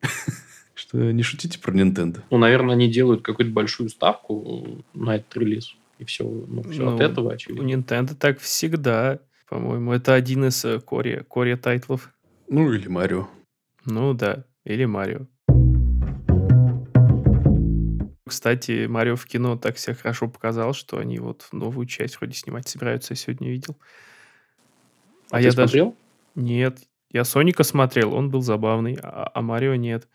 S1: Что не шутите про Nintendo.
S2: Ну, наверное, они делают какую-то большую ставку на этот релиз. И все, ну, все
S3: Ну,
S2: от этого
S3: У
S2: очевидно.
S3: Nintendo так всегда, по-моему. Это один из э, Кори, Кори тайтлов.
S1: Ну, или Марио.
S3: Ну да, или Марио. Кстати, Марио в кино так себя хорошо показал, что они вот новую часть вроде снимать собираются, я сегодня видел.
S2: А,
S3: А,
S2: ты
S3: я даже...
S2: смотрел?
S3: Нет, я Соника смотрел, он был забавный, а, а Марио нет.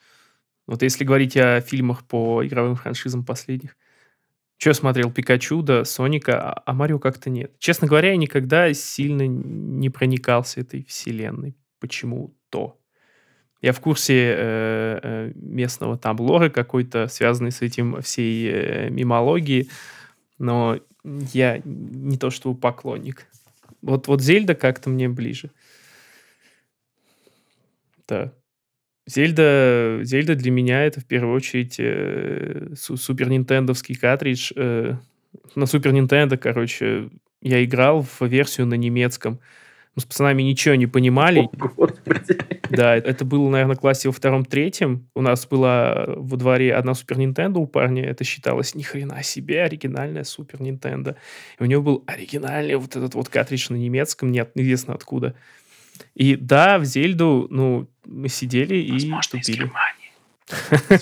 S3: Вот если говорить о фильмах по игровым франшизам последних. Что я смотрел? Пикачу, да, Соника, а, а Марио как-то нет. Честно говоря, я никогда сильно не проникался этой вселенной. Почему-то. Я в курсе э, э, местного там лора какой-то, связанный с этим всей э, мимологией, но я не то чтобы поклонник. Вот, вот Зельда как-то мне ближе. Да. Зельда, Зельда для меня это в первую очередь э, су- супер нинтендовский картридж. э, на супер Нинтендо, короче, я играл в версию на немецком. Мы с пацанами ничего не понимали.
S2: О.
S3: Да, это было, наверное, в классе во втором-третьем. У нас была во дворе одна Супер Нинтендо у парня. Это считалось ни хрена себе оригинальная Супер Нинтендо. И у него был оригинальный вот этот вот картридж на немецком, нет, неизвестно откуда. И да, в Зельду, ну, мы сидели и
S2: Возможно, из
S3: тупили.
S2: Германии.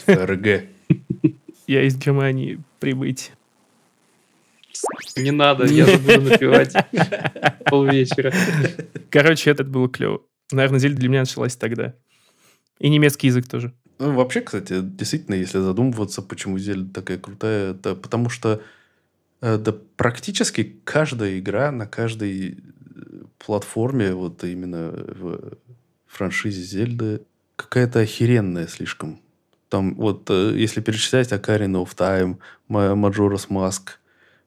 S1: ФРГ.
S3: Я из Германии прибыть.
S2: Не надо, я буду напевать полвечера.
S3: Короче, это было клево. Наверное, Зельда для меня началась тогда. И немецкий язык тоже.
S1: Ну, вообще, кстати, действительно, если задумываться, почему Зельда такая крутая, это потому что э, да, практически каждая игра на каждой э, платформе, вот именно в франшизе Зельды, какая-то охеренная слишком. Там вот, э, если перечислять Ocarina of Time, Ma- Majora's Mask,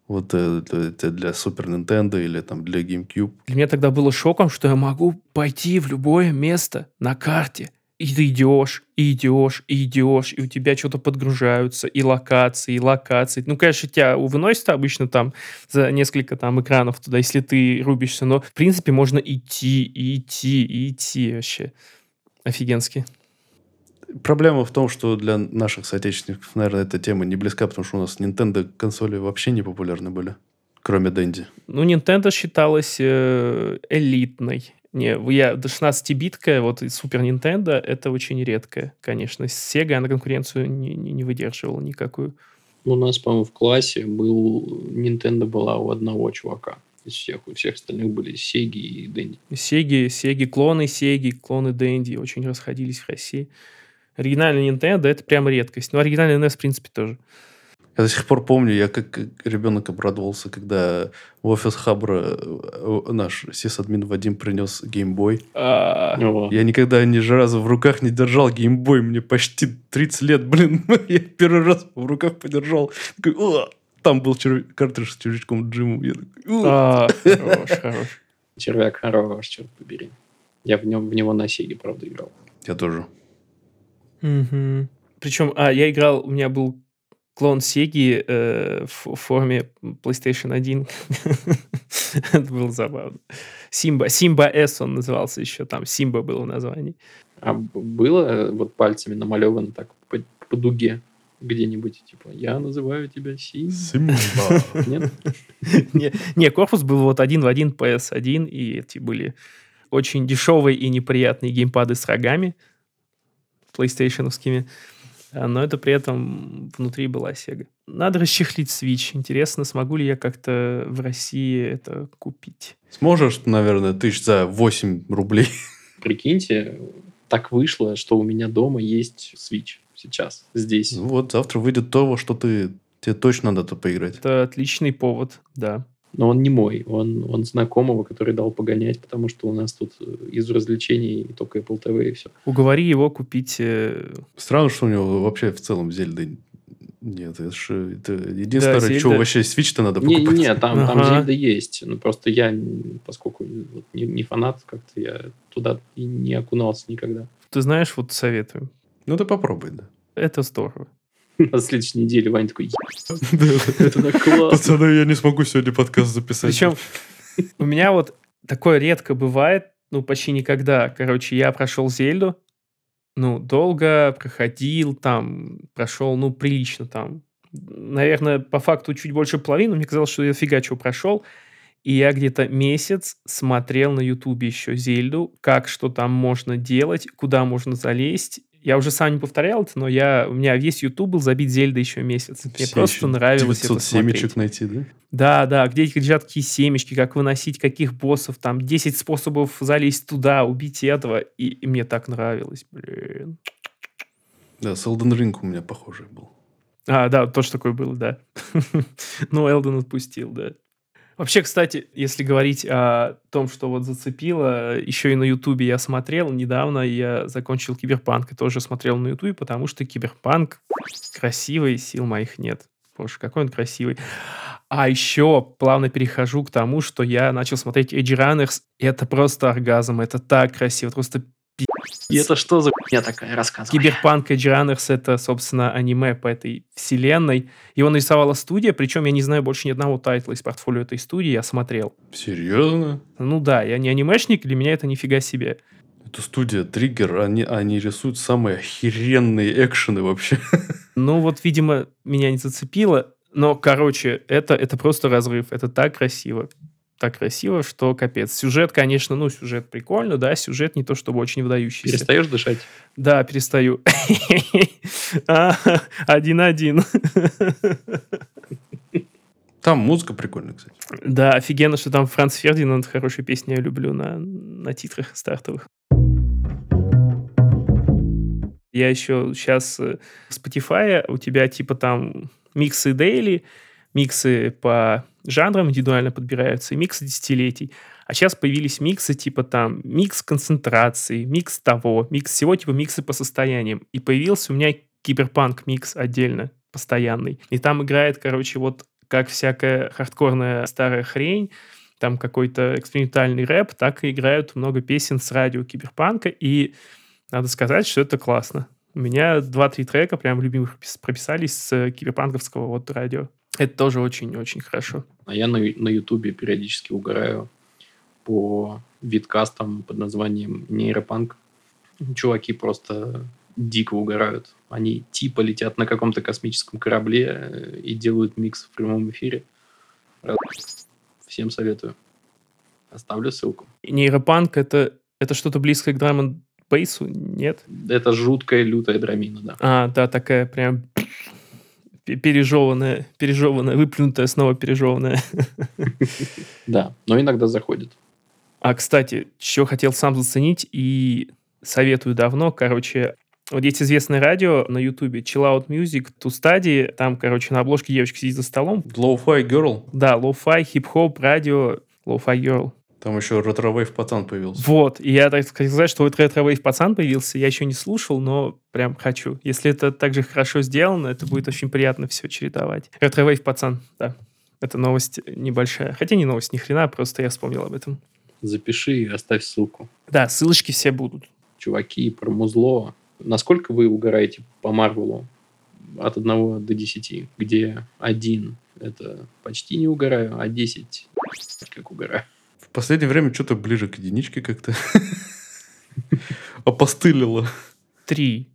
S1: вот э, для, для- Super Nintendo или там для GameCube,
S3: Для меня тогда было шоком, что я могу пойти в любое место на карте. И ты идешь, и идешь, и идешь, и у тебя что-то подгружаются, и локации, и локации. Ну, конечно, тебя выносит обычно там за несколько там экранов туда, если ты рубишься, но, в принципе, можно идти, и идти, и идти вообще. Офигенски.
S1: Проблема в том, что для наших соотечественников, наверное, эта тема не близка, потому что у нас Nintendo консоли вообще не популярны были, кроме Дэнди.
S3: Ну, Nintendo считалась э, элитной. Не, я до 16-битка, вот и Супер Nintendo, это очень редкое, конечно. С Sega она конкуренцию не, не, не выдерживала никакую.
S2: У нас, по-моему, в классе был... Nintendo была у одного чувака из всех. У всех остальных были Сеги и Дэнди.
S3: Сеги, Сеги, клоны Сеги, клоны Дэнди очень расходились в России. Оригинальный Nintendo это прям редкость. Ну, оригинальный NES, в принципе, тоже.
S1: Я до сих пор помню, я как ребенок обрадовался, когда в офис Хабра э, наш сисадмин Вадим принес геймбой.
S3: А,
S2: О,
S1: Я никогда ни разу в руках не держал геймбой. Мне почти 30 лет, блин. Я первый раз в руках подержал. Там был черв- картридж с червячком Джимом. Я такой, «О!»
S3: а, хорош, хорош.
S2: червяк хорош, черт побери. Я в, нем, в него на Сеге, правда, играл.
S1: Я тоже.
S3: Причем, а, я играл, у меня был клон Сеги э, в в форме PlayStation 1. Это было забавно. Симба. Симба S он назывался еще там. Симба было название.
S2: А б- было э, вот пальцами намалевано так по, по дуге где-нибудь, типа, я называю тебя Сим.
S1: Симба.
S2: Нет?
S3: не, не, корпус был вот один в один PS1, и эти были очень дешевые и неприятные геймпады с рогами PlayStationовскими, а, но это при этом внутри была Sega. Надо расчехлить Switch. Интересно, смогу ли я как-то в России это купить?
S1: Сможешь, наверное, тысяч за 8 рублей.
S2: Прикиньте, так вышло, что у меня дома есть Switch сейчас, здесь.
S1: Ну вот, завтра выйдет то, во что ты... Тебе точно надо-то поиграть.
S3: Это отличный повод, да.
S2: Но он не мой, он, он знакомого, который дал погонять, потому что у нас тут э, из развлечений только Apple TV и все.
S3: Уговори его купить... э,
S1: Странно, что у него вообще в целом Зельды нет. Это, ж, это единственное,
S3: Да,
S1: что
S3: Зельда-
S1: вообще Switch-то надо покупать.
S2: не, там, там
S3: Ага.
S2: Зельда есть. Ну, просто я, поскольку вот не, не фанат, как-то я туда и не окунался никогда.
S3: Ты знаешь, вот советую.
S1: Ну, ты попробуй, да.
S3: Это здорово.
S2: На следующей неделе Ваня такой, это так классно.
S1: Пацаны, я не смогу сегодня подкаст записать.
S3: Причем у меня вот такое редко бывает, ну, почти никогда. Короче, я прошел Зельду, ну, долго проходил, там, прошел, ну, прилично там. Наверное, по факту чуть больше половины. Мне казалось, что я фига чего прошел. И я где-то месяц смотрел на Ютубе еще Зельду, как что там можно делать, куда можно залезть. Я уже сам не повторял это, но я, у меня весь Ютуб был забит Зельдой еще месяц. Мне
S1: Все
S3: просто
S1: еще
S3: нравилось
S1: 900
S3: это смотреть.
S1: семечек найти, да?
S3: Да, да, где эти лежат какие семечки, как выносить каких боссов, там 10 способов залезть туда, убить этого, и, и мне так нравилось, блин.
S1: Да, с Elden Ring у меня похожий был.
S3: А, да, тоже такое было, да. Ну, Elden отпустил, да. Вообще, кстати, если говорить о том, что вот зацепило, еще и на Ютубе я смотрел, недавно я закончил Киберпанк и тоже смотрел на Ютубе, потому что Киберпанк красивый, сил моих нет. Боже, какой он красивый. А еще плавно перехожу к тому, что я начал смотреть Edgerunners, это просто оргазм, это так красиво, просто
S2: И это что за хуйня такая рассказывай?
S3: Киберпанк Edgerunners это, собственно, аниме по этой вселенной. Его нарисовала студия, причем я не знаю больше ни одного тайтла из портфолио этой студии, я смотрел.
S1: Серьезно?
S3: Ну да, я не анимешник, для меня это нифига себе.
S1: Это студия Триггер, они, они рисуют самые охеренные экшены вообще.
S3: Ну вот, видимо, меня не зацепило, но, короче, это, это просто разрыв, это так красиво. Так красиво, что капец. Сюжет, конечно, ну, сюжет прикольно, да, сюжет не то чтобы очень выдающийся.
S2: Перестаешь дышать?
S3: Да, перестаю. А, Один-один.
S1: Там музыка прикольная, кстати.
S3: Да, офигенно, что там Франц Фердинанд, хорошая песня, я люблю на, на титрах стартовых. Я еще сейчас в Spotify, у тебя типа там миксы дейли, миксы по жанрам индивидуально подбираются, и миксы десятилетий. А сейчас появились миксы типа там микс концентрации, микс того, микс всего, типа миксы по состояниям. И появился у меня киберпанк микс отдельно, постоянный. И там играет, короче, вот как всякая хардкорная старая хрень, там какой-то экспериментальный рэп, так и играют много песен с радио киберпанка, и надо сказать, что это классно. У меня два-три трека прям любимых прописались с киберпанковского вот радио. Это тоже очень-очень хорошо.
S2: А я на, на Ютубе периодически угораю по видкастам под названием нейропанк. Чуваки просто дико угорают. Они типа летят на каком-то космическом корабле э, и делают микс в прямом эфире. Всем советую. Оставлю ссылку.
S3: Нейропанк это, это что-то близкое к драм бейсу, нет?
S2: Это жуткая, лютая драмина, да.
S3: А, да, такая прям пережеванная, пережеванная, выплюнутая, снова пережеванная.
S2: Да, но иногда заходит.
S3: А, кстати, что хотел сам заценить и советую давно, короче, вот есть известное радио на Ютубе, Chill Out Music, To Study, там, короче, на обложке девочка сидит за столом.
S1: Low-Fi Girl?
S3: Да, Low-Fi, хип-хоп, радио, Lofi Girl.
S1: Там еще retrowave пацан появился.
S3: Вот, и я так сказать, что вот retrowave пацан появился, я еще не слушал, но прям хочу. Если это так же хорошо сделано, это будет очень приятно все чередовать. Retrowave пацан, да. Это новость небольшая. Хотя не новость, ни хрена, просто я вспомнил об этом.
S2: Запиши и оставь ссылку.
S3: Да, ссылочки все будут.
S2: Чуваки, про музло. Насколько вы угораете по Марвелу? От 1 до 10. Где один это почти не угораю, а 10 как угораю.
S1: В последнее время что-то ближе к единичке как-то опостылило.
S3: Три.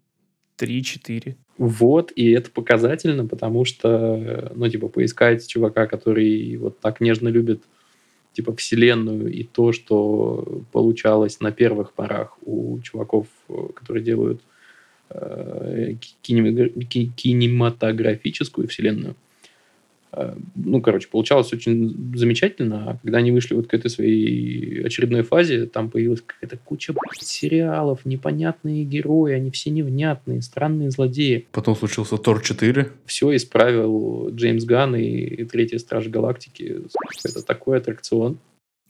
S3: Три-четыре.
S2: Вот, и это показательно, потому что, ну, типа, поискать чувака, который вот так нежно любит, типа, вселенную и то, что получалось на первых порах у чуваков, которые делают э, кинематографическую вселенную, ну, короче, получалось очень замечательно, а когда они вышли вот к этой своей очередной фазе, там появилась какая-то куча сериалов, непонятные герои, они все невнятные, странные злодеи.
S1: Потом случился Тор 4.
S2: Все исправил Джеймс Ганн и Третья Страж Галактики. Это такой аттракцион.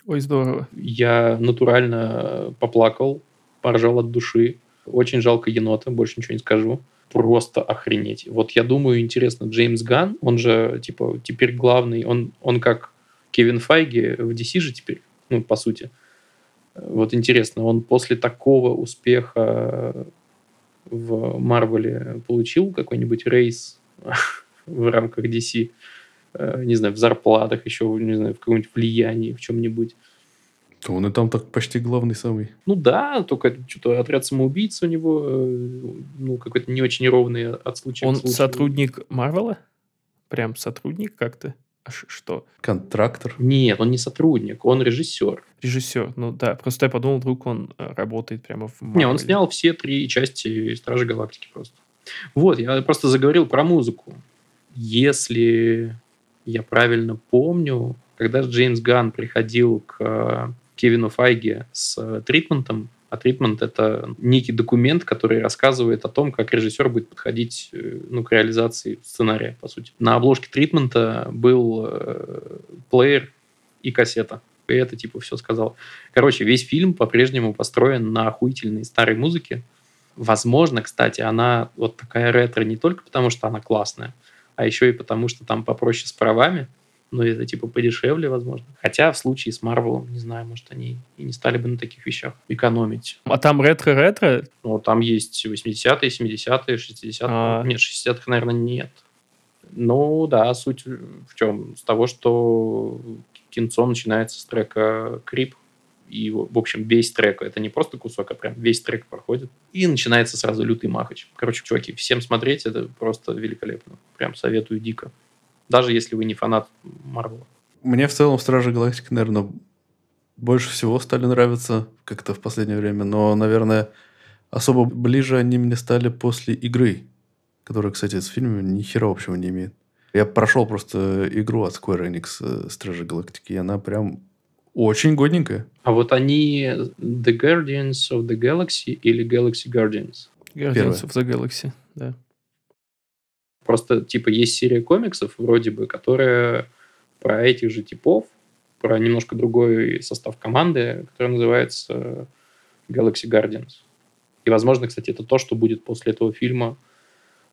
S3: Ой, здорово.
S2: Я натурально поплакал, поржал от души. Очень жалко енота, больше ничего не скажу просто охренеть. Вот я думаю, интересно, Джеймс Ган, он же, типа, теперь главный, он, он как Кевин Файги в DC же теперь, ну, по сути. Вот интересно, он после такого успеха в Марвеле получил какой-нибудь рейс в рамках DC, э, не знаю, в зарплатах еще, не знаю, в каком-нибудь влиянии, в чем-нибудь.
S1: То он и там так почти главный самый.
S2: Ну да, только что-то отряд самоубийц у него, э, ну, какой-то не очень ровный от случая
S3: Он
S2: к случаю.
S3: сотрудник Марвела? Прям сотрудник как-то? А что?
S1: Контрактор.
S2: Нет, он не сотрудник, он режиссер.
S3: Режиссер, ну да. Просто я подумал, вдруг он э, работает прямо в
S2: Марвеле. Не, он снял все три части Стражи Галактики просто. Вот, я просто заговорил про музыку. Если я правильно помню, когда Джеймс Ганн приходил к Кевину Файге с э, тритментом. А тритмент — это некий документ, который рассказывает о том, как режиссер будет подходить э, ну, к реализации сценария, по сути. На обложке тритмента был э, плеер и кассета. И это типа все сказал. Короче, весь фильм по-прежнему построен на охуительной старой музыке. Возможно, кстати, она вот такая ретро не только потому, что она классная, а еще и потому, что там попроще с правами – но это типа подешевле, возможно. Хотя в случае с Марвелом, не знаю, может, они и не стали бы на таких вещах экономить.
S3: А там ретро-ретро?
S2: Ну, там есть 80-е, 70-е, 60-е. А... Нет, 60-х, наверное, нет. Ну, да, суть в чем? С того, что кинцо начинается с трека «Крип», и, в общем, весь трек, это не просто кусок, а прям весь трек проходит. И начинается сразу лютый махач. Короче, чуваки, всем смотреть, это просто великолепно. Прям советую дико даже если вы не фанат Марвела.
S1: Мне в целом Стражи Галактики, наверное, больше всего стали нравиться как-то в последнее время. Но, наверное, особо ближе они мне стали после игры, которая, кстати, с фильмом ни хера общего не имеет. Я прошел просто игру от Square Enix э, Стражи Галактики, и она прям очень годненькая.
S2: А вот они The Guardians of the Galaxy или Galaxy Guardians?
S3: Guardians
S1: Первое.
S3: of the Galaxy, да.
S2: Просто, типа, есть серия комиксов, вроде бы, которая про этих же типов, про немножко другой состав команды, который называется Galaxy Guardians. И, возможно, кстати, это то, что будет после этого фильма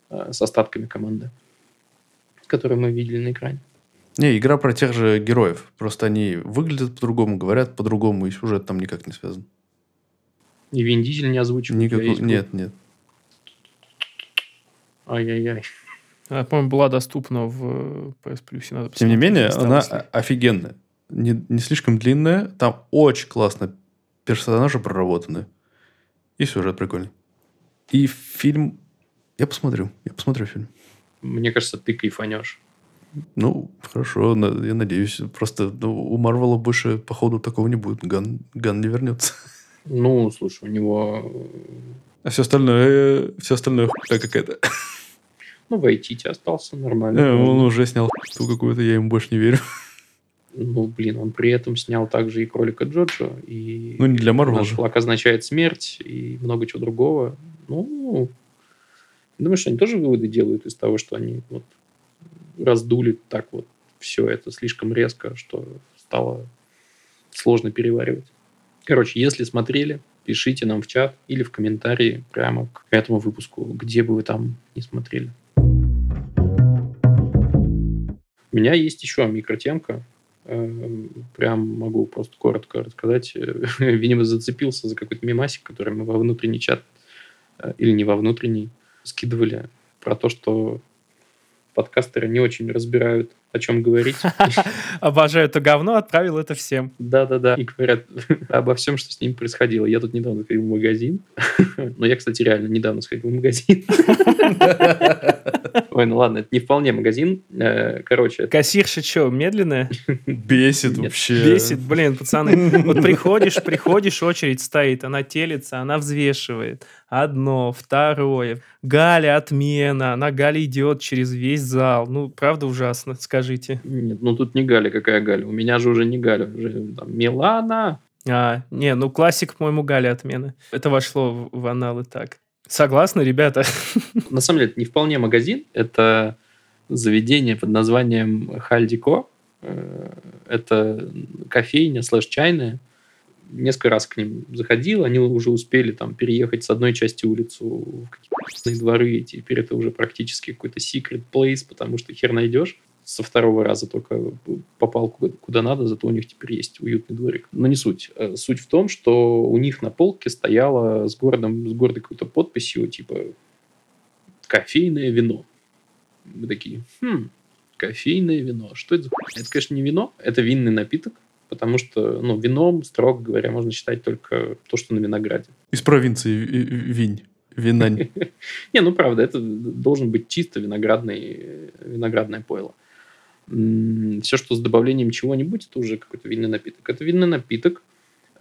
S2: э, с остатками команды, которые мы видели на экране.
S1: Не, игра про тех же героев. Просто они выглядят по-другому, говорят по-другому, и сюжет там никак не связан.
S2: И Вин Дизель не озвучивает.
S1: Никакого... Нет, нет.
S2: Ай-яй-яй.
S3: Она, по-моему, была доступна в э, PS Plus. Надо
S1: Тем не менее, она офигенная. Не, не слишком длинная. Там очень классно персонажи проработаны. И сюжет прикольный. И фильм... Я посмотрю. Я посмотрю фильм.
S2: Мне кажется, ты кайфанешь.
S1: Ну, хорошо, я надеюсь. Просто ну, у Марвела больше, походу, такого не будет. Ган, Ган не вернется.
S2: Ну, слушай, у него...
S1: А все остальное... Все остальное хуйня какая-то.
S2: Ну, Вайтити остался нормально.
S1: Э, Он уже снял ту какую-то, я ему больше не верю.
S2: Ну, блин, он при этом снял также и Кролика Джоджо, и
S1: Ну, не для Марвела
S2: Наш
S1: же.
S2: флаг означает смерть, и много чего другого. Ну, думаешь, они тоже выводы делают из того, что они вот раздули так вот все это слишком резко, что стало сложно переваривать. Короче, если смотрели, пишите нам в чат или в комментарии прямо к этому выпуску, где бы вы там не смотрели. У меня есть еще микротемка. Эм, Прям могу просто коротко рассказать. Видимо, зацепился за какой-то мемасик, который мы во внутренний чат э, или не во внутренний скидывали про то, что подкастеры не очень разбирают, о чем говорить.
S3: Обожаю это говно, отправил это всем.
S2: Да-да-да. И говорят обо всем, что с ними происходило. Я тут недавно сходил в магазин. Но я, кстати, реально недавно сходил в магазин. Ой, ну ладно, это не вполне магазин. Э, Короче,
S3: Кассирша что, медленная?
S1: Бесит вообще.
S3: Бесит, блин, пацаны. Вот приходишь, приходишь, очередь стоит, она телится, она взвешивает. Одно, второе. Галя отмена, она Галя идет через весь зал. Ну, правда ужасно, скажите.
S2: Нет, ну тут не Галя, какая Галя. У меня же уже не Галя, уже там Милана.
S3: А, не, ну классик, по-моему, Галя отмена. Это вошло в, в аналы так. Согласны, ребята?
S2: На самом деле, это не вполне магазин, это заведение под названием Хальдико. Э, Это кофейня слэш чайная. Несколько раз к ним заходил, они уже успели там переехать с одной части улицы в какие-то дворы, и теперь это уже практически какой-то secret place, потому что хер найдешь. Со второго раза только попал куда, куда надо, зато у них теперь есть уютный дворик. Но не суть. Э, Суть в том, что у них на полке стояло с городом, с гордой какой-то подписью, типа кофейное вино. Мы такие, хм, кофейное вино. Что это за? Это, конечно, не вино, это винный напиток, потому что, ну, вином, строго говоря, можно считать только то, что на винограде.
S1: Из провинции Ви- Ви- Винь. Винань.
S2: Не, ну правда, это должен быть чисто виноградный, виноградное пойло. Все, что с добавлением чего-нибудь, это уже какой-то винный напиток. Это винный напиток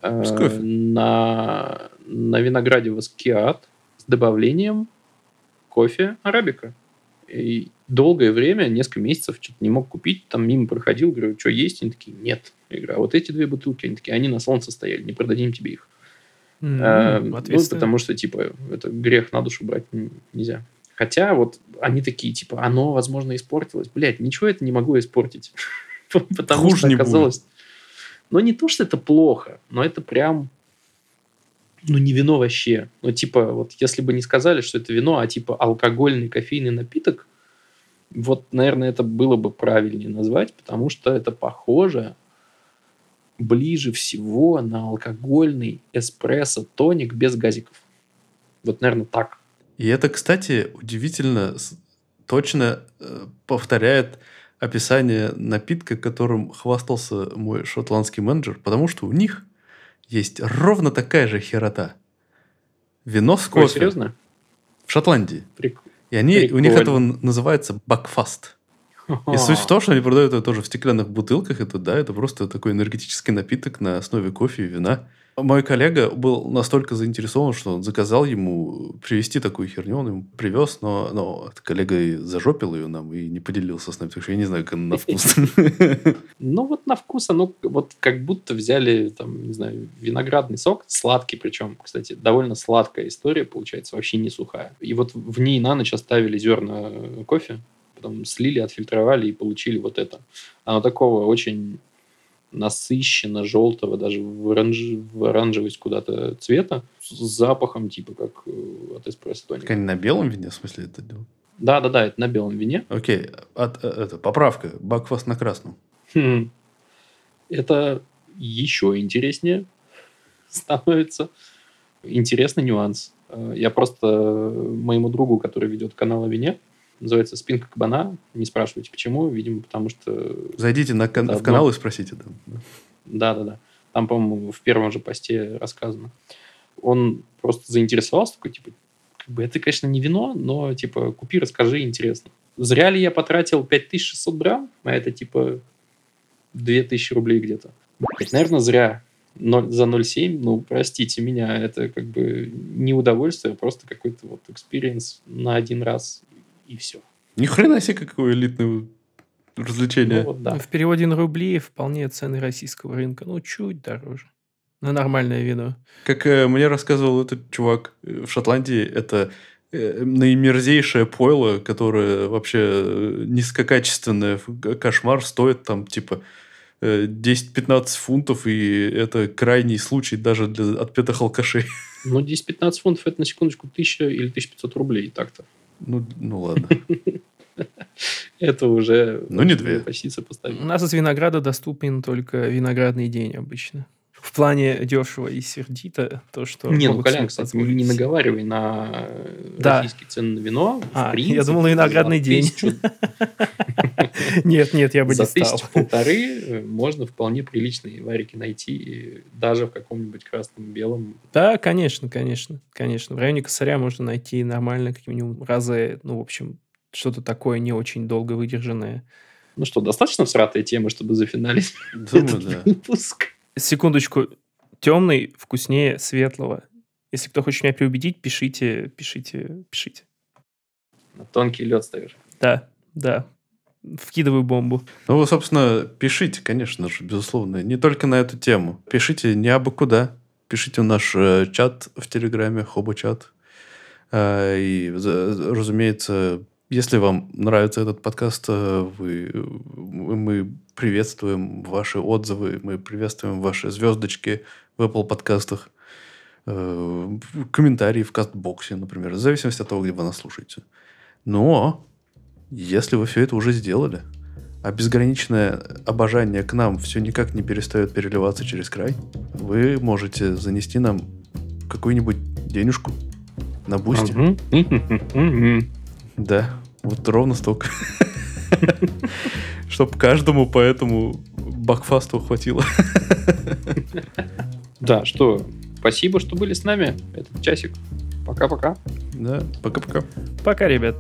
S2: э, на, на винограде воскиат с добавлением кофе арабика. И долгое время, несколько месяцев, что-то не мог купить. Там мимо проходил, говорю, что есть? Они такие, нет. Я говорю, а вот эти две бутылки, они такие, они на солнце стояли, не продадим тебе их.
S3: М,
S2: Э, Ну,
S3: ответственно.
S2: потому что, типа, это грех на душу брать нельзя. Хотя вот они такие, типа, оно, возможно, испортилось. Блять, ничего это не могу испортить. Потому
S1: Хуже
S2: что
S1: не
S2: оказалось... Но не то, что это плохо, но это прям... Ну, не вино вообще. Ну, типа, вот если бы не сказали, что это вино, а типа алкогольный кофейный напиток, вот, наверное, это было бы правильнее назвать, потому что это похоже ближе всего на алкогольный эспрессо-тоник без газиков. Вот, наверное, так.
S1: И это, кстати, удивительно точно э, повторяет описание напитка, которым хвастался мой шотландский менеджер, потому что у них есть ровно такая же херота. Вино с
S2: Ой,
S1: кофе
S2: серьезно?
S1: в Шотландии.
S2: Прик-
S1: И они, у них этого называется бакфаст. И суть в том, что они продают это тоже в стеклянных бутылках. Это, да, это просто такой энергетический напиток на основе кофе и вина. Мой коллега был настолько заинтересован, что он заказал ему привезти такую херню, он ему привез, но, но коллега и зажопил ее нам и не поделился с нами, потому что я не знаю, как она на вкус.
S2: Ну вот на вкус оно вот как будто взяли, там, не знаю, виноградный сок, сладкий причем, кстати, довольно сладкая история получается, вообще не сухая. И вот в ней на ночь оставили зерна кофе, потом слили, отфильтровали и получили вот это. Оно такого очень насыщенно желтого, даже в, оранж... в оранжевость куда-то цвета, с запахом типа как э, от эспрессо
S1: Так они на белом вине, в смысле, это делают?
S2: Да, да, да, это на белом вине.
S1: Окей, от, э, это, поправка, бакфаст на красном.
S2: Хм. Это еще интереснее становится. Интересный нюанс. Э, я просто моему другу, который ведет канал о вине, Называется «Спинка кабана». Не спрашивайте, почему. Видимо, потому что...
S1: Зайдите на кан- в канал и спросите. Там.
S2: Да-да-да. Там, по-моему, в первом же посте рассказано. Он просто заинтересовался, такой, типа, как бы это, конечно, не вино, но, типа, купи, расскажи, интересно. Зря ли я потратил 5600 драм, а это, типа, 2000 рублей где-то? наверное, зря. 0, за 0,7, ну, простите меня, это как бы не удовольствие, а просто какой-то вот experience на один раз и все.
S1: Ни хрена себе какое элитное развлечение.
S3: Ну, вот, да. В переводе на рубли вполне цены российского рынка. Ну, чуть дороже. На нормальное вино.
S1: Как э, мне рассказывал этот чувак э, в Шотландии, это э, наимерзейшее пойло, которое вообще э, низкокачественное, кошмар, стоит там типа 10-15 э, фунтов, и это крайний случай даже для отпетых алкашей.
S2: Ну, 10-15 фунтов это на секундочку 1000 или 1500 рублей так-то.
S1: Ну, ну ладно.
S2: Это уже...
S1: Ну, не две.
S3: У нас из винограда доступен только виноградный день обычно. В плане дешево и сердито, то, что...
S2: Не, ну, Колян, кстати, не наговаривай на да. российские цены на вино.
S3: А, принципе, я думал, на виноградный день. Нет, нет, я бы
S2: не
S3: стал.
S2: За тысячу полторы э, можно вполне приличные варики найти, даже в каком-нибудь красном, белом.
S3: Да, конечно, конечно, конечно. В районе косаря можно найти нормально, как минимум, разы, ну, в общем, что-то такое не очень долго выдержанное.
S2: Ну что, достаточно всратая тема, чтобы зафиналить Думаю, этот выпуск?
S3: Секундочку. Темный вкуснее светлого. Если кто хочет меня переубедить, пишите, пишите, пишите.
S2: На тонкий лед ставишь.
S3: Да, да. Вкидываю бомбу.
S1: Ну, вы, собственно, пишите, конечно же, безусловно. Не только на эту тему. Пишите не абы куда. Пишите в наш э, чат в Телеграме, Хобо-чат. Э, и, разумеется, если вам нравится этот подкаст, э, вы, мы приветствуем ваши отзывы, мы приветствуем ваши звездочки в Apple подкастах, э, комментарии в кастбоксе, например, в зависимости от того, где вы нас слушаете. Но если вы все это уже сделали, а безграничное обожание к нам все никак не перестает переливаться через край, вы можете занести нам какую-нибудь денежку на бусте. Да, вот ровно столько. Чтоб каждому по этому бакфасту хватило.
S2: Да, что, спасибо, что были с нами этот часик. Пока-пока.
S1: Да, пока-пока.
S3: Пока, ребят.